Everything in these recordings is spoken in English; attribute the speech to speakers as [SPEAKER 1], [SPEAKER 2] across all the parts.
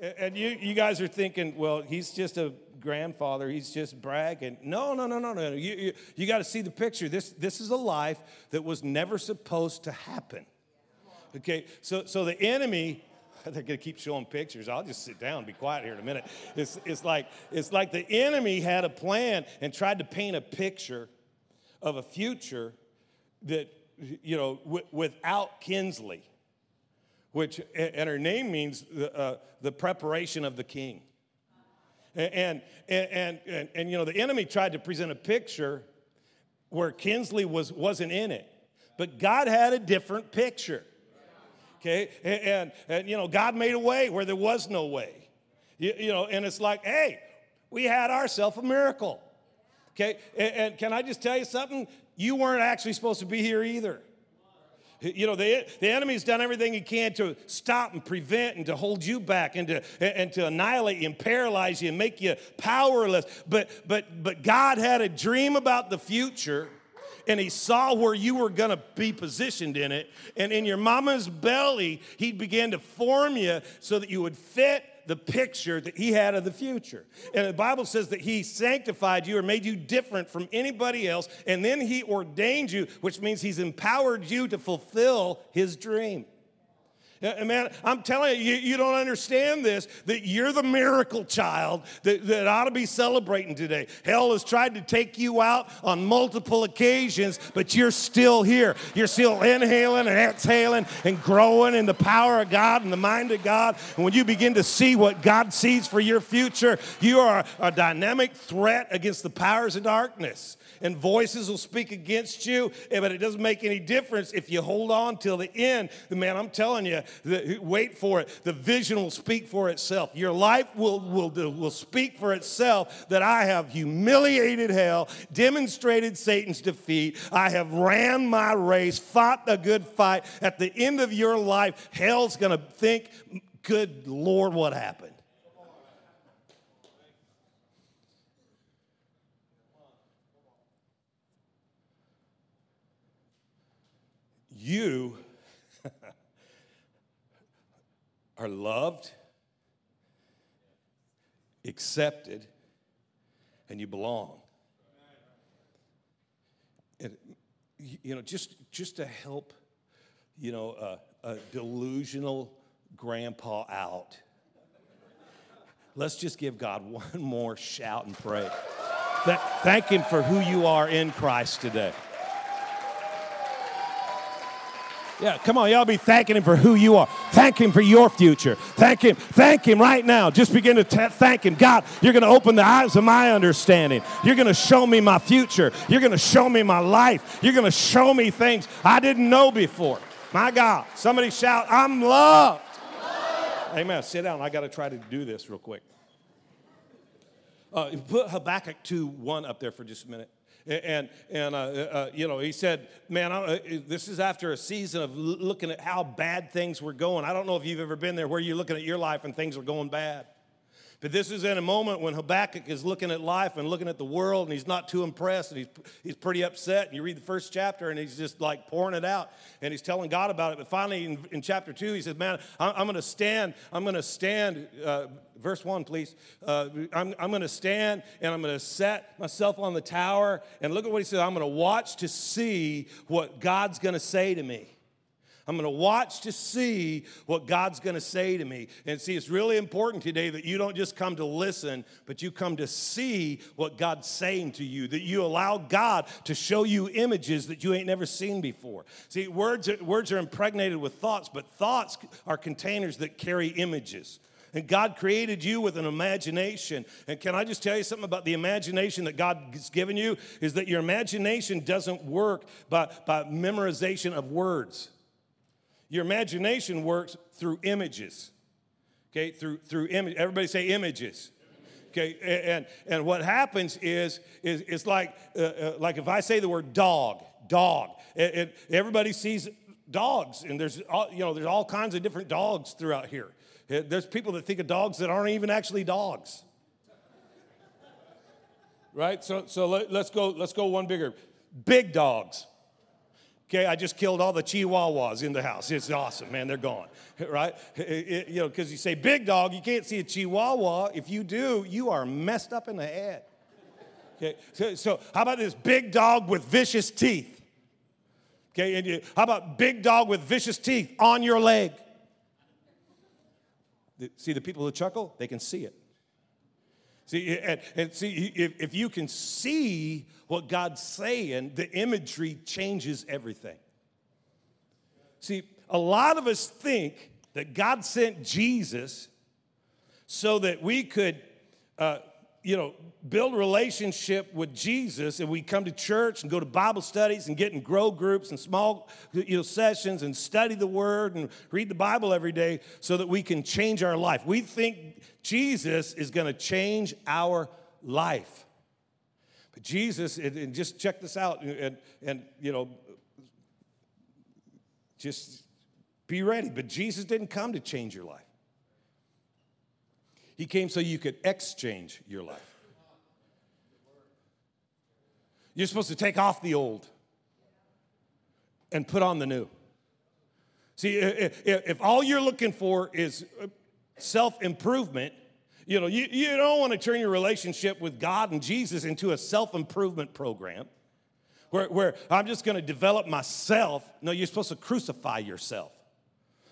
[SPEAKER 1] And you, you guys are thinking, well, he's just a grandfather. He's just bragging. No, no, no, no, no. You, you, you got to see the picture. This, this is a life that was never supposed to happen. Okay, so, so the enemy, they're going to keep showing pictures. I'll just sit down and be quiet here in a minute. It's, it's, like, it's like the enemy had a plan and tried to paint a picture of a future that, you know, w- without Kinsley which and her name means the, uh, the preparation of the king. And and, and and and you know the enemy tried to present a picture where kinsley was wasn't in it but god had a different picture. Okay? And and, and you know god made a way where there was no way. You, you know and it's like hey we had ourselves a miracle. Okay? And, and can i just tell you something? You weren't actually supposed to be here either you know, the, the enemy's done everything he can to stop and prevent and to hold you back and to, and to annihilate you and paralyze you and make you powerless. But, but, but God had a dream about the future and he saw where you were going to be positioned in it. And in your mama's belly, he began to form you so that you would fit the picture that he had of the future. And the Bible says that he sanctified you or made you different from anybody else, and then he ordained you, which means he's empowered you to fulfill his dream. Man, I'm telling you, you, you, don't understand this, that you're the miracle child that, that ought to be celebrating today. Hell has tried to take you out on multiple occasions, but you're still here. You're still inhaling and exhaling and growing in the power of God and the mind of God. And when you begin to see what God sees for your future, you are a dynamic threat against the powers of darkness and voices will speak against you, eh, but it doesn't make any difference if you hold on till the end. Man, I'm telling you, wait for it. The vision will speak for itself. Your life will, will, will speak for itself that I have humiliated hell, demonstrated Satan's defeat. I have ran my race, fought a good fight. At the end of your life, hell's going to think, good Lord, what happened? You are loved, accepted, and you belong. And, you know, just, just to help, you know, uh, a delusional grandpa out, let's just give God one more shout and pray. Thank Him for who you are in Christ today. Yeah, come on, y'all be thanking him for who you are. Thank him for your future. Thank him. Thank him right now. Just begin to t- thank him. God, you're going to open the eyes of my understanding. You're going to show me my future. You're going to show me my life. You're going to show me things I didn't know before. My God, somebody shout, I'm loved. Amen. Sit down. I got to try to do this real quick. Uh, put Habakkuk 2 1 up there for just a minute. And, and uh, uh, you know, he said, Man, uh, this is after a season of looking at how bad things were going. I don't know if you've ever been there where you're looking at your life and things are going bad. But this is in a moment when Habakkuk is looking at life and looking at the world, and he's not too impressed, and he's, he's pretty upset. And you read the first chapter, and he's just like pouring it out, and he's telling God about it. But finally, in, in chapter two, he says, Man, I'm, I'm going to stand, I'm going to stand. Uh, verse 1, please. Uh, I'm, I'm going to stand and I'm going to set myself on the tower. And look at what he says I'm going to watch to see what God's going to say to me. I'm going to watch to see what God's going to say to me. And see, it's really important today that you don't just come to listen, but you come to see what God's saying to you, that you allow God to show you images that you ain't never seen before. See, words are, words are impregnated with thoughts, but thoughts are containers that carry images. And God created you with an imagination. And can I just tell you something about the imagination that God has given you? Is that your imagination doesn't work by, by memorization of words. Your imagination works through images. Okay, through through image. Everybody say images. Okay, and and what happens is is it's like uh, uh, like if I say the word dog, dog. It, it, everybody sees dogs, and there's all, you know there's all kinds of different dogs throughout here. There's people that think of dogs that aren't even actually dogs. right? So so let, let's go let's go one bigger. Big dogs. Okay, I just killed all the chihuahuas in the house. It's awesome, man. They're gone, right? It- you know, because you say big dog, you can't see a chihuahua. If you do, you are messed up in the head. Okay, so, so how about this big dog with vicious teeth? Okay, and you, how about big dog with vicious teeth on your leg? See the people who chuckle? They can see it. See, and, and see, if, if you can see what God's saying, the imagery changes everything. See, a lot of us think that God sent Jesus so that we could, uh, you know, build relationship with Jesus and we come to church and go to Bible studies and get in grow groups and small you know, sessions and study the Word and read the Bible every day so that we can change our life. We think Jesus is going to change our life. But Jesus, and, just check this out and, and, you know, just be ready. But Jesus didn't come to change your life. He came so you could exchange your life. You're supposed to take off the old and put on the new. See, if, all you're looking for is uh, self improvement, you know, you, you don't want to turn your relationship with God and Jesus into a self improvement program where, where I'm just going to develop myself. No, you're supposed to crucify yourself.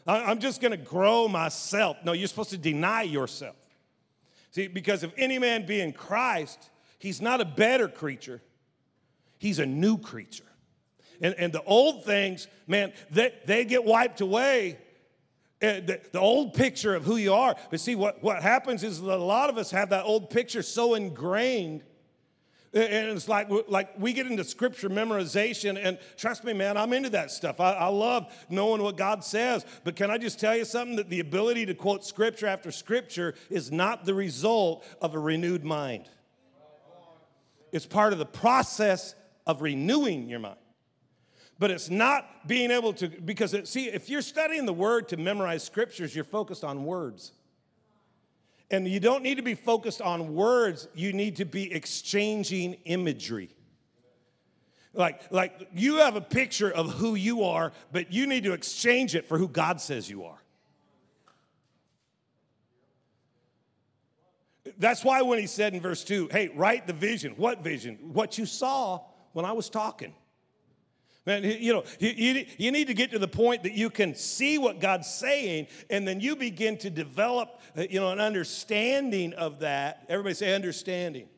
[SPEAKER 1] I'm just going to grow myself. No, you're supposed to deny yourself. See, because if any man be in Christ, he's not a better creature, he's a new creature. And, and the old things, man, they, they get wiped away. Uh, The, the old picture of who you are. But see, what, what happens is that a lot of us have that old picture so ingrained. And it's like, like we get into scripture memorization, and trust me, man, I'm into that stuff. I, I love knowing what God says. But can I just tell you something? That the ability to quote scripture after scripture is not the result of a renewed mind, it's part of the process of renewing your mind but it's not being able to because it, see if you're studying the word to memorize scriptures you're focused on words and you don't need to be focused on words. You need to be exchanging imagery. Like like you have a picture of who you are but you need to exchange it for who god says you are. That's why when he said in verse 2 hey write the vision. What vision? What you saw when i was talking Man, you know, you, you, you need to get to the point that you can see what God's saying, and then you begin to develop, uh, you know, an understanding of that. Everybody say understanding.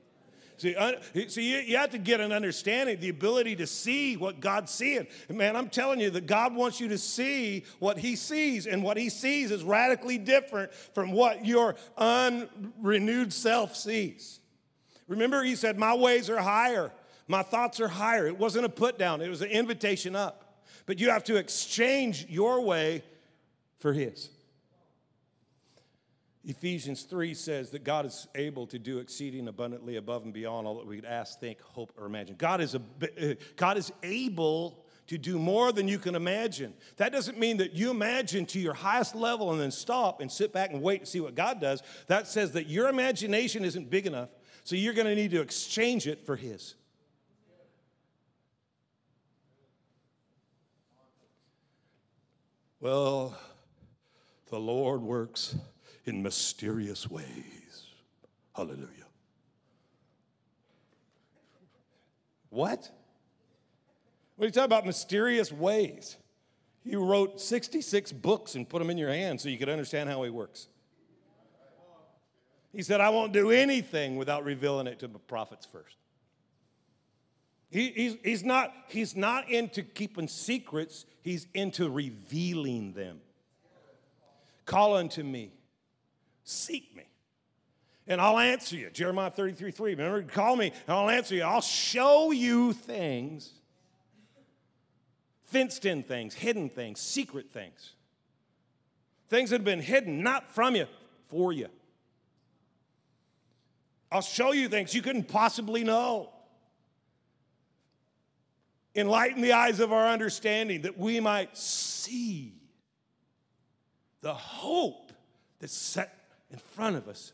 [SPEAKER 1] See, un, you, you have to get an understanding, the ability to see what God's seeing. Man, I'm telling you that God wants you to see what He sees, and what He sees is radically different from what your unrenewed self sees. Remember, He said, My ways are higher. My thoughts are higher. It wasn't a put down, it was an invitation up. But you have to exchange your way for His. Ephesians 3 says that God is able to do exceeding abundantly above and beyond all that we could ask, think, hope, or imagine. God is, a, uh, God is able to do more than you can imagine. That doesn't mean that you imagine to your highest level and then stop and sit back and wait and see what God does. That says that your imagination isn't big enough, so you're going to need to exchange it for His. Well, the Lord works in mysterious ways. Hallelujah. What? What are you talking about mysterious ways? He wrote 66 books and put them in your hand so you could understand how he works. He said, I won't do anything without revealing it to the prophets first. He, he's, he's, not, he's not into keeping secrets, he's into revealing them. Call unto me, seek me, and I'll answer you. Jeremiah 33 3. Remember, call me, and I'll answer you. I'll show you things, fenced in things, hidden things, secret things. Things that have been hidden, not from you, for you. I'll show you things you couldn't possibly know. Enlighten the eyes of our understanding that we might see the hope that's set in front of us.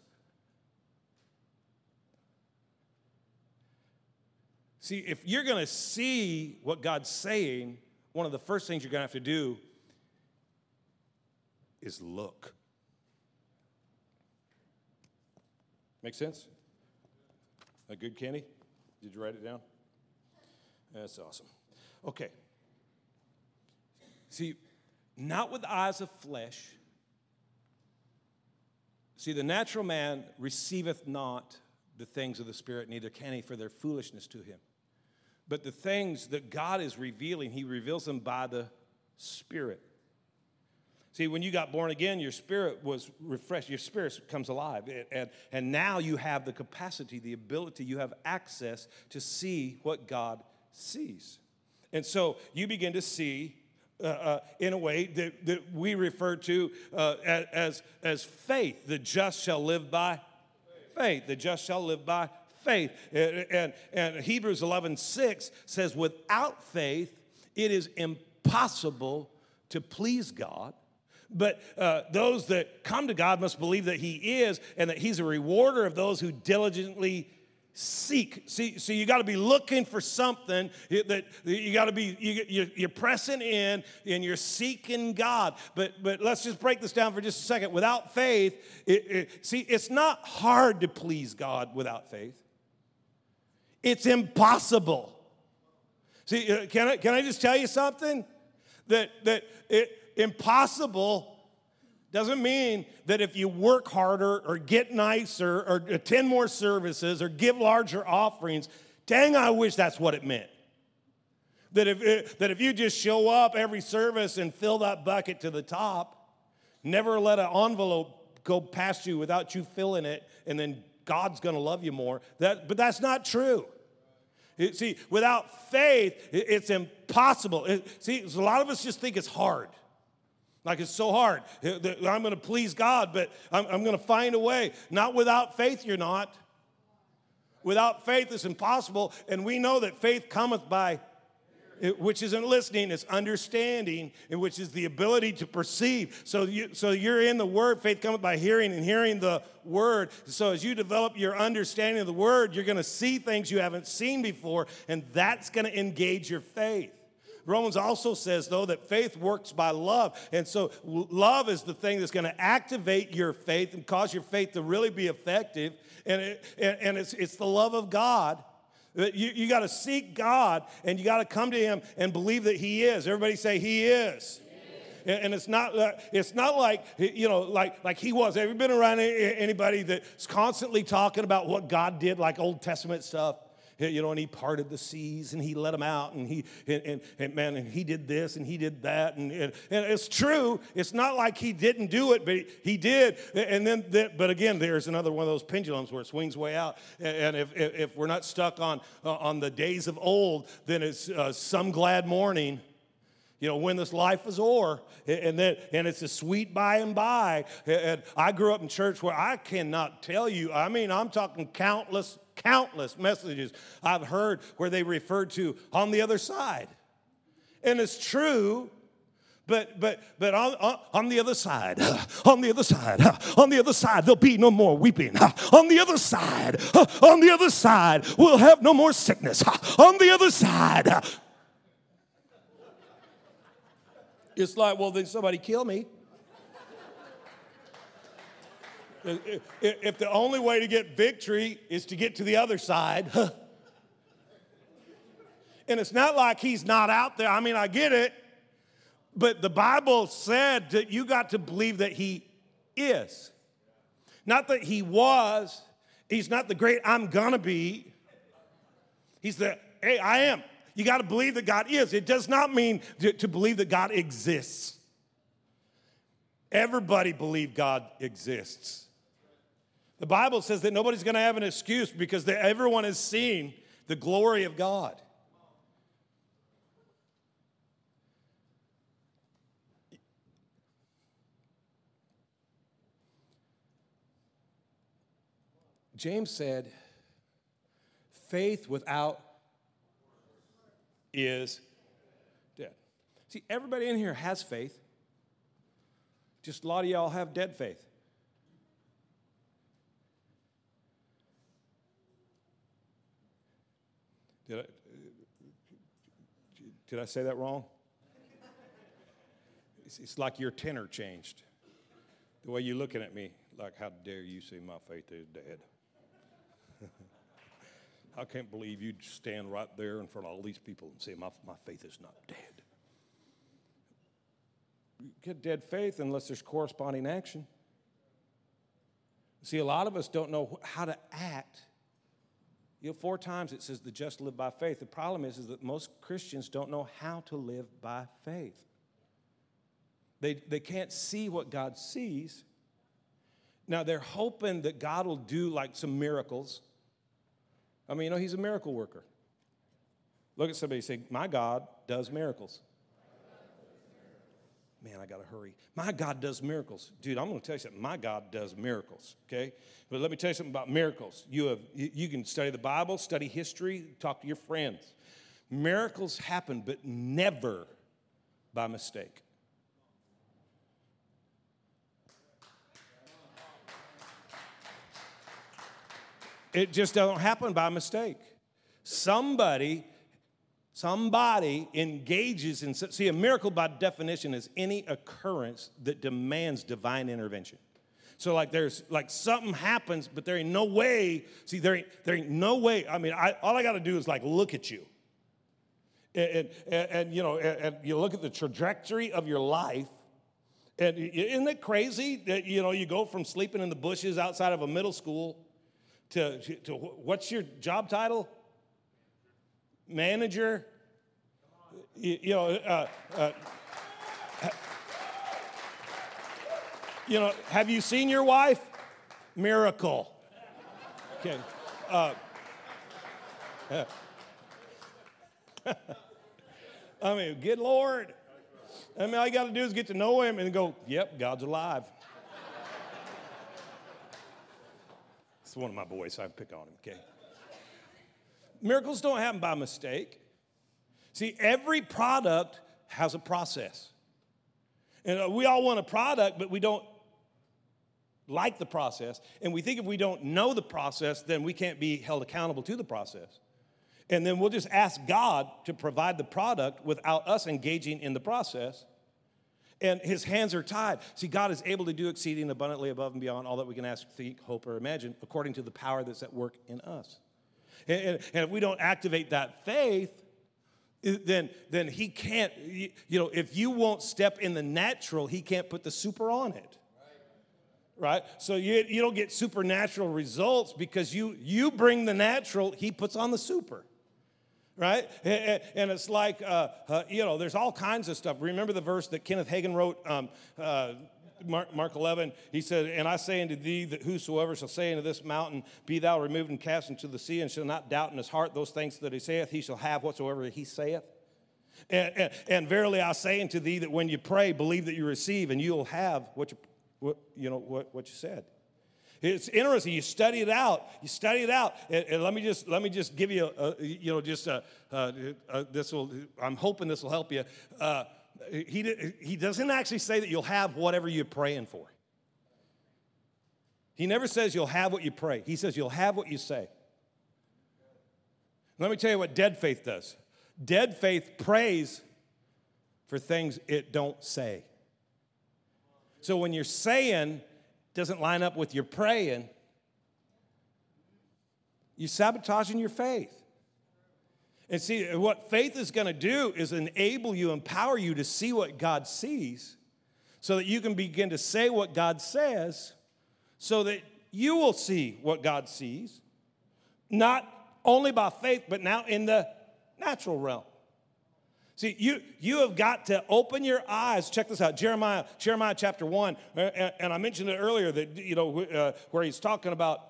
[SPEAKER 1] See, if you're going to see what God's saying, one of the first things you're going to have to do is look. Make sense? A good, candy? Did you write it down? That's awesome. Okay. See, not with eyes of flesh. See, the natural man receiveth not the things of the Spirit, neither can he for their foolishness to him. But the things that God is revealing, he reveals them by the Spirit. See, when you got born again, your spirit was refreshed, your spirit comes alive. And, and now you have the capacity, the ability, you have access to see what God sees. And so you begin to see uh, uh, in a way that, that we refer to uh, as, as faith. The just shall live by faith. The just shall live by faith. And, and, and Hebrews 11 6 says, without faith, it is impossible to please God. But uh, those that come to God must believe that He is and that He's a rewarder of those who diligently seek. See, so you got to be looking for something that you got to be you, you're pressing in and you're seeking God. But but let's just break this down for just a second. Without faith, it, it, see, it's not hard to please God without faith. It's impossible. See, uh, can I can I just tell you something that that it impossible doesn't mean that if you work harder or get nicer or attend more services or give larger offerings, dang, I wish that's what it meant. That if, that if you just show up every service and fill that bucket to the top, never let an envelope go past you without you filling it, and then God's gonna love you more. That, but that's not true. see, without faith, it's impossible. see, a lot of us just think it's hard. Like it's so hard. I'm going to please God, but I'm, I'm going to find a way. Not without faith, you're not. Without faith, it's impossible. And we know that faith cometh by, which isn't listening, it's understanding, and which is the ability to perceive. So, you, so you're in the Word. Faith cometh by hearing, and hearing the Word. So as you develop your understanding of the Word, you're going to see things you haven't seen before, and that's going to engage your faith. Romans also says, though, that faith works by love. And so love is the thing that's going to activate your faith and cause your faith to really be effective. And, it, and it's, it's the love of God. You, you got to seek God and you got to come to Him and believe that He is. Everybody say, He is and it's not uh, it's not like you know like like he was. Have you been around anybody that's constantly talking about what God did, like Old Testament stuff? You know, and he parted the seas and he let them out and he, and, and, and man, and he did this and he did that. And, and, and, it's true. It's not like he didn't do it, but he did. And then, but again, there's another one of those pendulums where it swings way out. And if, if we're not stuck on, uh, on the days of old, then it's uh, some glad morning you know, when this life is o'er, and then and it's a sweet by and by. And I grew up in church where I cannot tell you. I mean, I'm talking countless, countless messages I've heard where they refer to on the other side, and it's true. But but but on, on, on, the other side, on the other side, on the other side, there'll be no more weeping. On the other side, on the other side, we'll have no more sickness. On the other side, It's like, well, then somebody kill me. If the only way to get victory is to get to the other side, and it's not like he's not out there. I mean, I get it, but the Bible said that you got to believe that he is. Not that he was, he's not the great I'm gonna be. He's the, hey, I am. You got to believe that God is. It does not mean to, to believe that God exists. Everybody believe God exists. The Bible says that nobody's going to have an excuse because everyone is seeing the glory of God. James said, faith without is dead. See, everybody in here has faith. Just a lot of y'all have dead faith. Did I, did I say that wrong? It's, it's like your tenor changed. The way you're looking at me, like, how dare you say my faith is dead? I can't believe you'd stand right there in front of all these people and say, My, my faith is not dead. You get dead faith unless there's corresponding action. See, a lot of us don't know how to act. You know, four times it says the just live by faith. The problem is, is that most Christians don't know how to live by faith. They, they can't see what God sees. Now, they're hoping that God will do like some miracles. I mean, you know, He's a miracle worker. Look at somebody say, My God does miracles. Man, I got to hurry. My God does miracles. Dude, I'm going to tell you something. My God does miracles, okay? But let me tell you something about miracles. You, have, you can study the Bible, study history, talk to your friends. Miracles happen, but never by mistake. It just doesn't happen by mistake. Somebody, somebody engages in, see, a miracle by definition is any occurrence that demands divine intervention. So like there's like something happens, but there ain't no way. See, there ain't there ain't no way. I mean, I, all I got to do is like look at you, and, and, and you know, and, and, you look at the trajectory of your life, and isn't it crazy that you know you go from sleeping in the bushes outside of a middle school to, to what's your job title? Manager? You, you know, uh, uh, you know, have you seen your wife? Miracle. Okay. Uh, I mean, good Lord. I mean, all you got to do is get to know him and go, yep, God's alive. It's one of my boys, so I pick on him, okay? Miracles don't happen by mistake. See, every product has a process. And uh, we all want a product, but we don't like the process. And we think if we don't know the process, then we can't be held accountable to the process. And then we'll just ask God to provide the product without us engaging in the process and his hands are tied. See, God is able to do exceeding abundantly above and beyond all that we can ask, think, hope, or imagine, according to the power that's at work in us. And, and, and if we don't activate that faith, then, then he can't, you know, if you won't step in the natural, he can't put the super on it. Right? So you, you don't get supernatural results because you, you bring the natural, he puts on the super right? And it's like, uh, uh, you know, there's all kinds of stuff. Remember the verse that Kenneth Hagin wrote, um, uh, Mark, Mark 11? He said, And I say unto thee that whosoever shall say unto this mountain, Be thou removed and cast into the sea, and shall not doubt in his heart those things that he saith, he shall have whatsoever he saith. And, and, and verily I say unto thee that when you pray, believe that you receive, and you'll have what you, what, you know, what, what you said. It's interesting. You study it out. You study it out. And, and let me just let me just give you a, a you know just a, a, this will. I'm hoping this will help you. Uh, he he doesn't actually say that you'll have whatever you're praying for. He never says you'll have what you pray. He says you'll have what you say. Let me tell you what dead faith does. Dead faith prays for things it don't say. So when you're saying doesn't line up with your praying, you're sabotaging your faith. And see, what faith is going to do is enable you, empower you to see what God sees so that you can begin to say what God says so that you will see what God sees, not only by faith, but now in the natural realm. See, you, you have got to open your eyes. Check this out Jeremiah, Jeremiah chapter 1. Uh, and I mentioned it earlier that, you know, uh, where he's talking about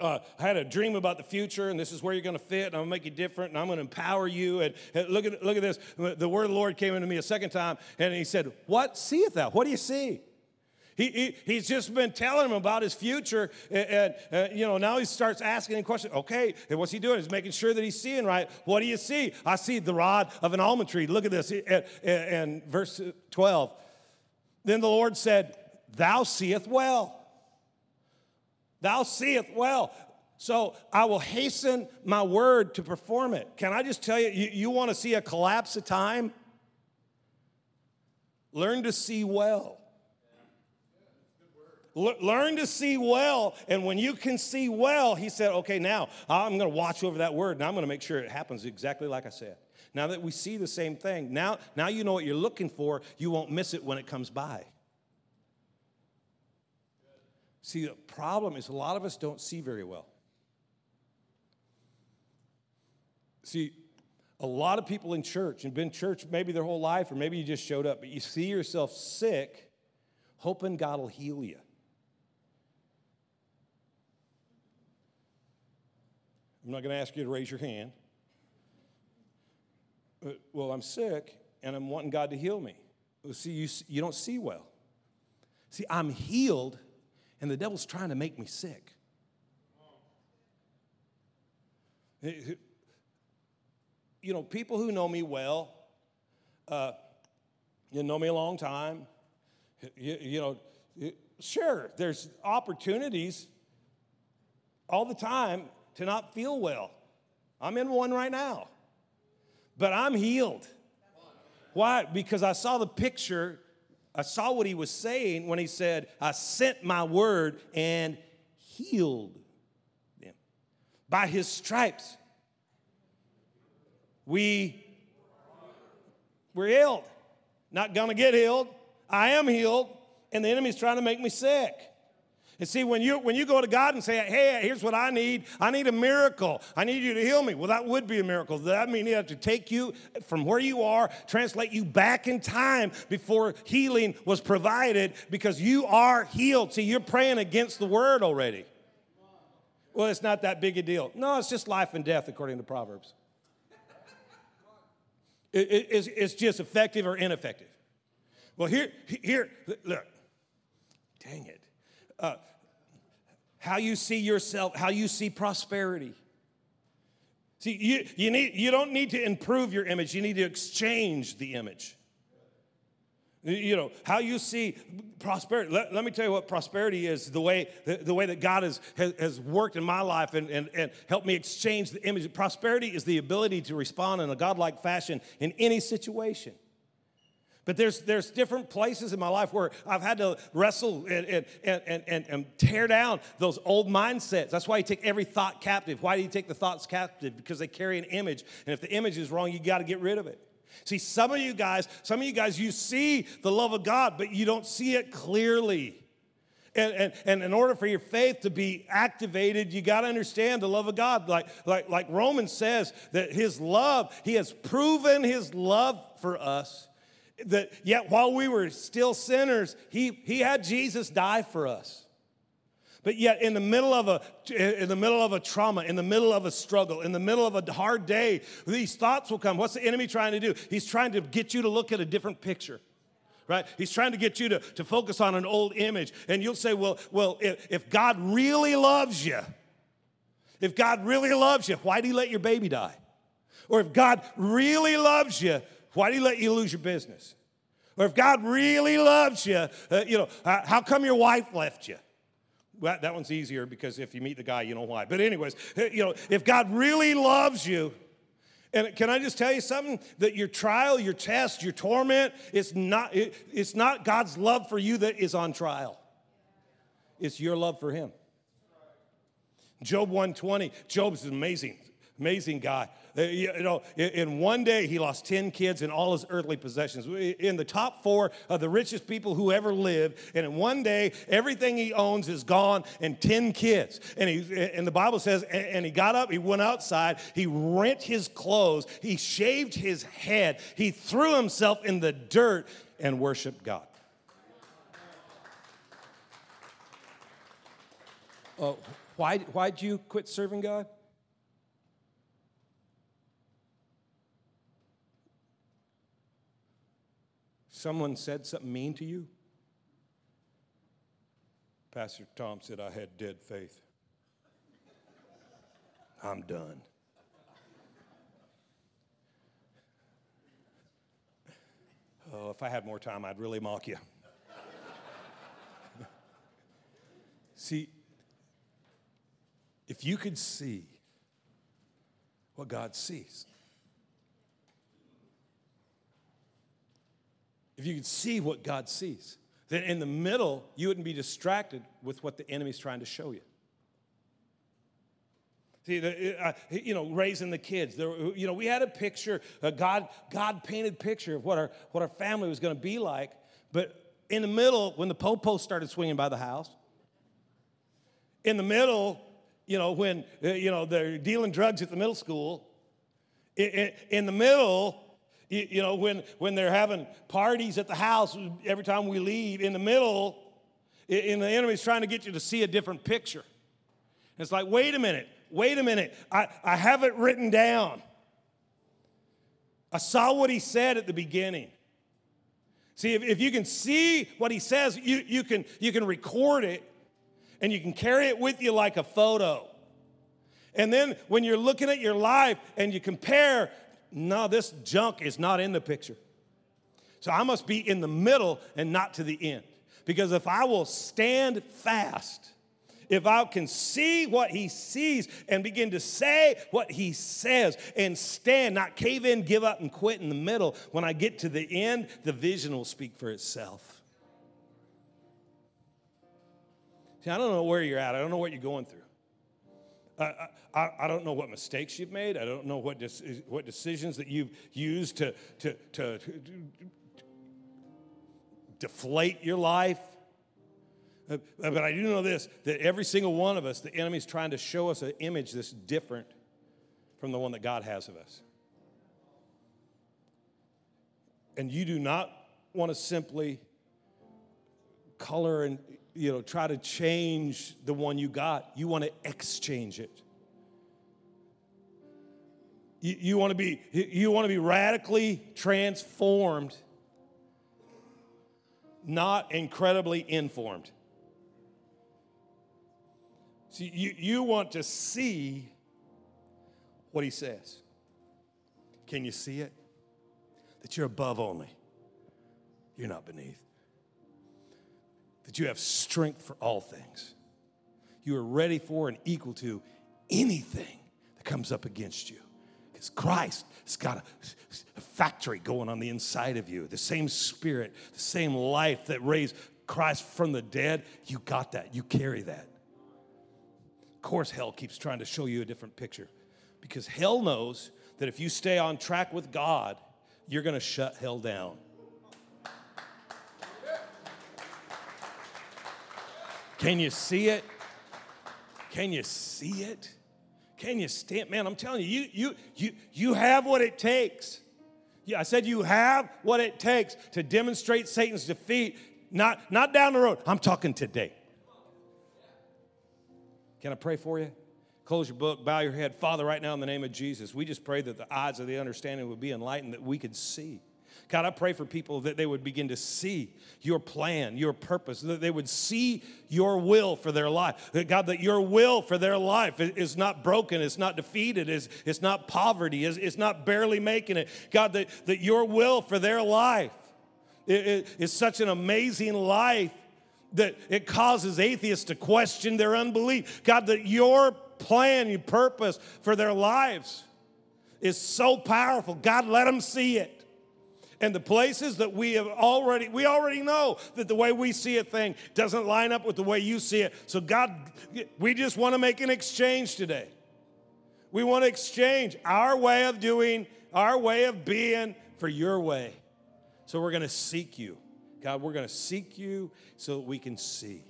[SPEAKER 1] uh, I had a dream about the future, and this is where you're going to fit, and I'm going to make you different, and I'm going to empower you. And, and, look, at, look at this. The word of the Lord came into me a second time, and he said, What seeth thou? What do you see? He, he, he's just been telling him about his future, and, and uh, you know now he starts asking him questions. Okay, and what's he doing? He's making sure that he's seeing right. What do you see? I see the rod of an almond tree. Look at this, and, and verse twelve. Then the Lord said, "Thou seest well. Thou seest well." So I will hasten my word to perform it. Can I just tell you, you, you want to see a collapse of time? Learn to see well. learn to see well. And when you can see well, he said, okay, now I'm going to watch over that word and I'm going to make sure it happens exactly like I said. Now that we see the same thing, now, now you know what you're looking for, you won't miss it when it comes by. See, the problem is a lot of us don't see very well. See, a lot of people in church and been church maybe their whole life, or maybe you just showed up, but you see yourself sick, hoping God will heal you. I'm not going to ask you to raise your hand. But, well, I'm sick and I'm wanting God to heal me. Well, see, you, you don't see well. See, I'm healed and the devil's trying to make me sick. You know, people who know me well, uh, you know me a long time, you, you know, sure, there's opportunities all the time to not feel well. I'm in one right now, but I'm healed. Why? Because I saw the picture I saw what he was saying when he said, I sent my word and healed them. By his stripes, we were healed. Not gonna get healed. I am healed, and the enemy's trying to make me sick. And see, when you, when you go to God and say, hey, here's what I need, I need a miracle. I need you to heal me. Well, that would be a miracle. That means he have to take you from where you are, translate you back in time before healing was provided because you are healed. See, you're praying against the word already. Well, it's not that big a deal. No, it's just life and death according to Proverbs. It, it, it's, it's just effective or ineffective. Well, here, here, look. Dang it uh, how you see yourself, how you see prosperity. See, you, you, need, you don't need to improve your image, you need to exchange the image. You know, how you see prosperity. Let, let me tell you what prosperity is the way, the, the way that God has, has, has worked in my life and, and, and helped me exchange the image. Prosperity is the ability to respond in a godlike fashion in any situation. But there's, there's different places in my life where I've had to wrestle and, and, and, and, and tear down those old mindsets. That's why you take every thought captive. Why do you take the thoughts captive? Because they carry an image. And if the image is wrong, you got to get rid of it. See, some of you guys, some of you guys, you see the love of God, but you don't see it clearly. And, and, and in order for your faith to be activated, you got to understand the love of God. Like, like, like Romans says, that his love, he has proven his love for us that yet while we were still sinners, he, he had Jesus die for us. But yet, in the middle of a in the middle of a trauma, in the middle of a struggle, in the middle of a hard day, these thoughts will come. What's the enemy trying to do? He's trying to get you to look at a different picture. Right? He's trying to get you to, to focus on an old image. And you'll say, well, well, if, if God really loves you, if God really loves you, why did he let your baby die? Or if God really loves you, why did he let you lose your business? Or if God really loves you, uh, you know, uh, how come your wife left you? Well, that one's easier because if you meet the guy, you know why. But anyways, uh, you know, if God really loves you, and can I just tell you something? That your trial, your test, your torment, it's not, it, it's not God's love for you that is on trial. It's your love for him. Job 120, Job's an amazing, amazing guy. Uh, you know, in one day, he lost 10 kids and all his earthly possessions. In the top four of the richest people who ever lived. And in one day, everything he owns is gone and 10 kids. And, he, and the Bible says, and he got up, he went outside, he rent his clothes, he shaved his head, he threw himself in the dirt and worshiped God. Uh, why, why'd you quit serving God? Someone said something mean to you? Pastor Tom said I had dead faith. I'm done. Oh, if I had more time, I'd really mock you. see, if you could see what God sees, if you could see what God sees, then in the middle, you wouldn't be distracted with what the enemy's trying to show you. See, the, uh, you know, raising the kids. There, you know, we had a picture, a God, God painted picture of what our, what our family was going to be like. But in the middle, when the popo started swinging by the house, in the middle, you know, when, uh, you know, they're dealing drugs at the middle school, in, in the middle, you, you know, when, when they're having parties at the house every time we leave, in the middle, and the enemy's trying to get you to see a different picture. It's like, wait a minute, wait a minute, I, I have it written down. I saw what he said at the beginning. See, if, if you can see what he says, you, you, can, you can record it and you can carry it with you like a photo. And then when you're looking at your life and you compare, no, this junk is not in the picture. So I must be in the middle and not to the end. Because if I will stand fast, if I can see what he sees and begin to say what he says and stand, not cave in, give up, and quit in the middle, when I get to the end, the vision will speak for itself. See, I don't know where you're at, I don't know what you're going through. I, I, I, don't know what mistakes you've made. I don't know what, what decisions that you've used to, to, to, to deflate your life. Uh, but I do know this that every single one of us, the enemy's trying to show us an image that's different from the one that God has of us. And you do not want to simply color and you know try to change the one you got. You want to exchange it. You, you want to be you want to be radically transformed, not incredibly informed. See, you, you want to see what he says. Can you see it? That you're above only, you're not beneath. That you have strength for all things. You are ready for and equal to anything that comes up against you. Because Christ has got a, a factory going on the inside of you. The same spirit, the same life that raised Christ from the dead, you got that. You carry that Of course, hell keeps trying to show you a different picture because hell knows that if you stay on track with God, you're going to shut hell down. Can you see it? Can you see it? Can you stand? Man, I'm telling you, you, you, you, you have what it takes. Yeah, I said you have what it takes to demonstrate Satan's defeat, not, not down the road. I'm talking today. Can I pray for you? Close your book, bow your head. Father, right now in the name of Jesus, we just pray that the eyes of the understanding would be enlightened, that we could see. God, I pray for people that they would begin to see your plan, your purpose, that they would see your will for their life. That God, that your will for their life is not broken, it's not defeated, it's, it's not poverty, it's, it's not barely making it. God, that, that your will for their life is such an amazing life that it causes atheists to question their unbelief. God, that your plan, your purpose for their lives is so powerful. God, let them see it. And the places that we have already, we already know that the way we see a thing doesn't line up with the way you see it. So, God, we just want to make an exchange today. We want to exchange our way of doing, our way of being for your way. So, we're going to seek you. God, we're going to seek you so that we can see.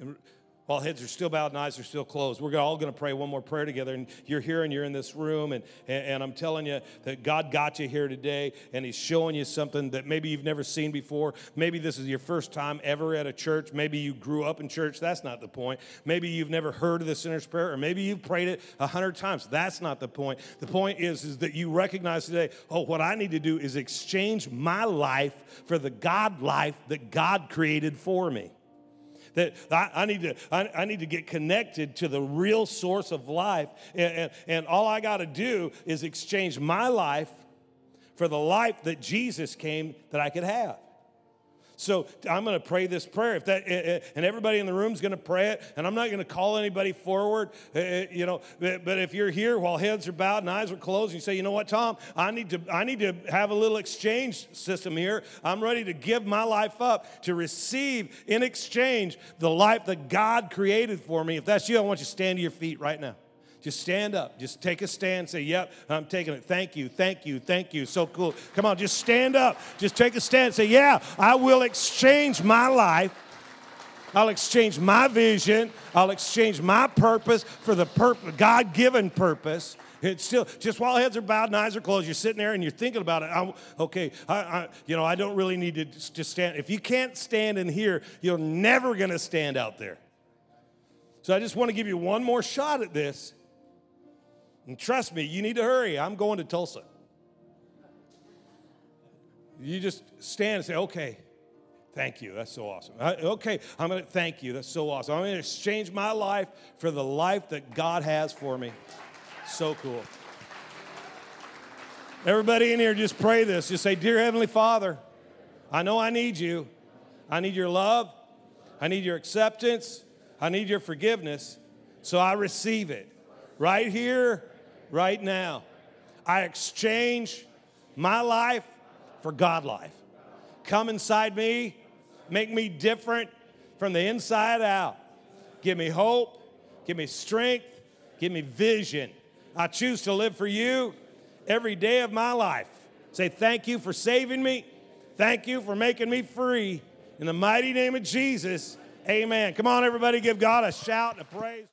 [SPEAKER 1] And while heads are still bowed and eyes are still closed, we're all going to pray one more prayer together. And you're here and you're in this room, and, and, I'm telling you that God got you here today, and He's showing you something that maybe you've never seen before. Maybe this is your first time ever at a church. Maybe you grew up in church. That's not the point. Maybe you've never heard of the sinner's prayer, or maybe you've prayed it a hundred times. That's not the point. The point is, is that you recognize today, oh, what I need to do is exchange my life for the God life that God created for me that I, I need to I, I, need to get connected to the real source of life. And, and, and all i got to do is exchange my life for the life that jesus came that i could have So I'm going to pray this prayer. If that eh, eh, and everybody in the room is going to pray it, and I'm not going to call anybody forward. Eh, you know, but if you're here while heads are bowed and eyes are closed, you say, you know what, Tom, I need to I need to have a little exchange system here. I'm ready to give my life up to receive in exchange the life that God created for me. If that's you, I want you to stand to your feet right now. Just stand up. Just take a stand. Say, Yep, I'm taking it. Thank you, thank you, thank you. So cool. Come on, just stand up. Just take a stand. Say, Yeah, I will exchange my life. I'll exchange my vision. I'll exchange my purpose for the purpose, God given purpose. It's still just while heads are bowed and eyes are closed, you're sitting there and you're thinking about it. I'm, okay, I, I, you know, I don't really need to just stand. If you can't stand in here, you're never going to stand out there. So I just want to give you one more shot at this. And trust me, you need to hurry. I'm going to Tulsa. You just stand and say, okay, thank you. That's so awesome. I, okay, I'm going to thank you. That's so awesome. I'm going to exchange my life for the life that God has for me. So cool. Everybody in here, just pray this. Just say, Dear Heavenly Father, I know I need you. I need your love. I need your acceptance. I need your forgiveness. So I receive it right here right now. I exchange my life for God life. Come inside me, make me different from the inside out. Give me hope, give me strength, give me vision. I choose to live for you every day of my life. Say thank you for saving me. Thank you for making me free. In the mighty name of Jesus, amen. Come on, everybody, give God a shout and a praise.